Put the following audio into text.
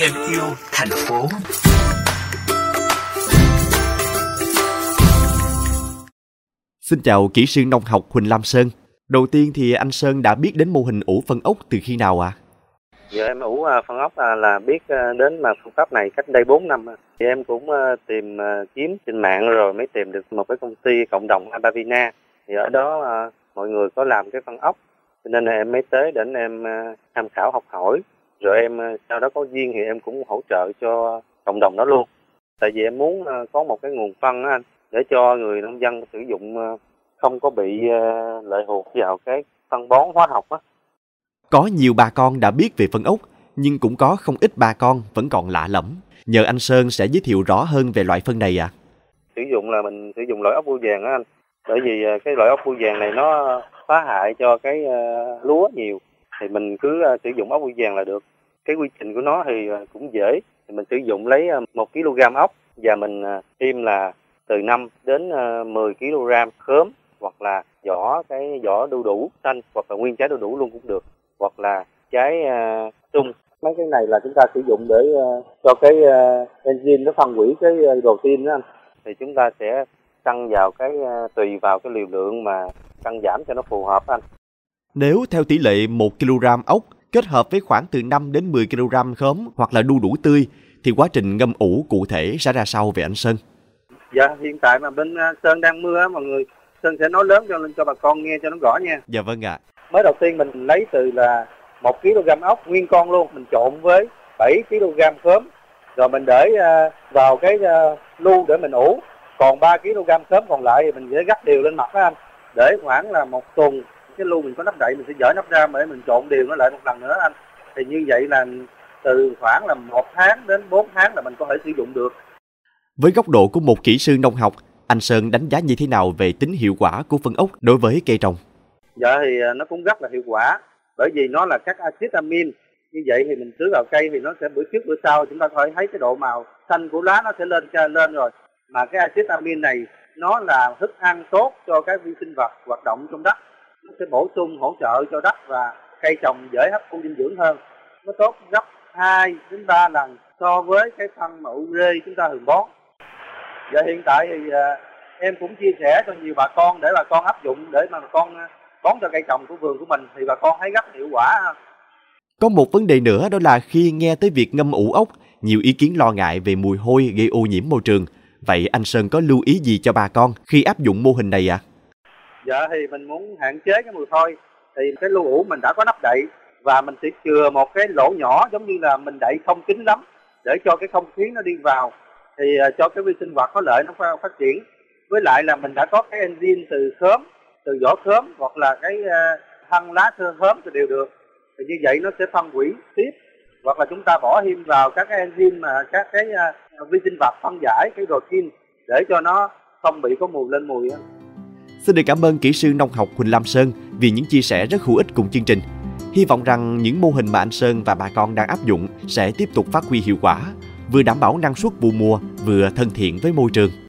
thêm yêu thành phố. Xin chào kỹ sư nông học Huỳnh Lam Sơn. Đầu tiên thì anh Sơn đã biết đến mô hình ủ phân ốc từ khi nào ạ? À? Giờ em ủ à, phân ốc à, là biết à, đến mà phương pháp này cách đây 4 năm. Thì em cũng tìm kiếm trên mạng rồi mới tìm được một cái công ty cộng đồng Abavina. Thì ở đó mọi người có làm cái phân ốc. Cho nên là em mới tới để em tham khảo học hỏi. Rồi em sau đó có duyên thì em cũng hỗ trợ cho cộng đồng đó luôn. Tại vì em muốn có một cái nguồn phân á anh để cho người nông dân sử dụng không có bị lệ thuộc vào cái phân bón hóa học á có nhiều bà con đã biết về phân ốc, nhưng cũng có không ít bà con vẫn còn lạ lẫm. Nhờ anh Sơn sẽ giới thiệu rõ hơn về loại phân này ạ. À. Sử dụng là mình sử dụng loại ốc bươu vàng á anh. Bởi vì cái loại ốc bươu vàng này nó phá hại cho cái lúa nhiều. Thì mình cứ uh, sử dụng ốc bươu vàng là được. Cái quy trình của nó thì uh, cũng dễ. Thì mình sử dụng lấy một kg ốc và mình thêm là từ 5 đến 10 kg khóm hoặc là vỏ cái vỏ đu đủ xanh hoặc là nguyên trái đu đủ luôn cũng được hoặc là trái tung mấy cái này là chúng ta sử dụng để cho cái enzyme nó phân hủy cái protein đó anh thì chúng ta sẽ tăng vào cái tùy vào cái liều lượng mà tăng giảm cho nó phù hợp anh nếu theo tỷ lệ 1 kg ốc kết hợp với khoảng từ 5 đến 10 kg khóm hoặc là đu đủ tươi thì quá trình ngâm ủ cụ thể sẽ ra sao về anh Sơn? Dạ hiện tại mà bên Sơn đang mưa mọi người Sơn sẽ nói lớn cho lên cho bà con nghe cho nó rõ nha. Dạ vâng ạ. À mới đầu tiên mình lấy từ là một kg ốc nguyên con luôn mình trộn với 7 kg khóm rồi mình để uh, vào cái uh, lu để mình ủ còn 3 kg khóm còn lại thì mình sẽ gắt đều lên mặt đó anh để khoảng là một tuần cái lu mình có nắp đậy mình sẽ dỡ nắp ra để mình trộn đều nó lại một lần nữa anh. Thì như vậy là từ khoảng là một tháng đến 4 tháng là mình có thể sử dụng được. Với góc độ của một kỹ sư nông học anh Sơn đánh giá như thế nào về tính hiệu quả của phân ốc đối với cây trồng? Dạ thì à, nó cũng rất là hiệu quả bởi vì nó là các axit amin. Như vậy thì mình tưới vào cây thì nó sẽ bữa trước bữa sau chúng ta thấy thấy cái độ màu xanh của lá nó sẽ lên lên rồi. Mà cái axit amin này nó là thức ăn tốt cho cái vi sinh vật hoạt động trong đất sẽ bổ sung hỗ trợ cho đất và cây trồng dễ hấp thu dinh dưỡng hơn nó tốt gấp 2 đến 3 lần so với cái phân mà ure chúng ta thường bón và hiện tại thì à, em cũng chia sẻ cho nhiều bà con để bà con áp dụng để mà bà con à, bón cho cây trồng của vườn của mình thì bà con thấy rất hiệu quả. Có một vấn đề nữa đó là khi nghe tới việc ngâm ủ ốc, nhiều ý kiến lo ngại về mùi hôi gây ô nhiễm môi trường. Vậy anh Sơn có lưu ý gì cho bà con khi áp dụng mô hình này ạ? À? Dạ thì mình muốn hạn chế cái mùi hôi. Thì cái lưu ủ mình đã có nắp đậy và mình sẽ chừa một cái lỗ nhỏ giống như là mình đậy không kín lắm để cho cái không khí nó đi vào. Thì à, cho cái vi sinh vật có lợi nó phát triển. Với lại là mình đã có cái enzyme từ sớm từ vỏ khóm hoặc là cái à, thân lá thơm khóm thì đều được. Thì như vậy nó sẽ phân hủy tiếp hoặc là chúng ta bỏ thêm vào các cái enzyme mà các cái à, vi sinh vật phân giải cái protein để cho nó không bị có mùi, lên mùi Xin được cảm ơn kỹ sư nông học Huỳnh Lam Sơn vì những chia sẻ rất hữu ích cùng chương trình. Hy vọng rằng những mô hình mà anh Sơn và bà con đang áp dụng sẽ tiếp tục phát huy hiệu quả, vừa đảm bảo năng suất vụ mùa, vừa thân thiện với môi trường.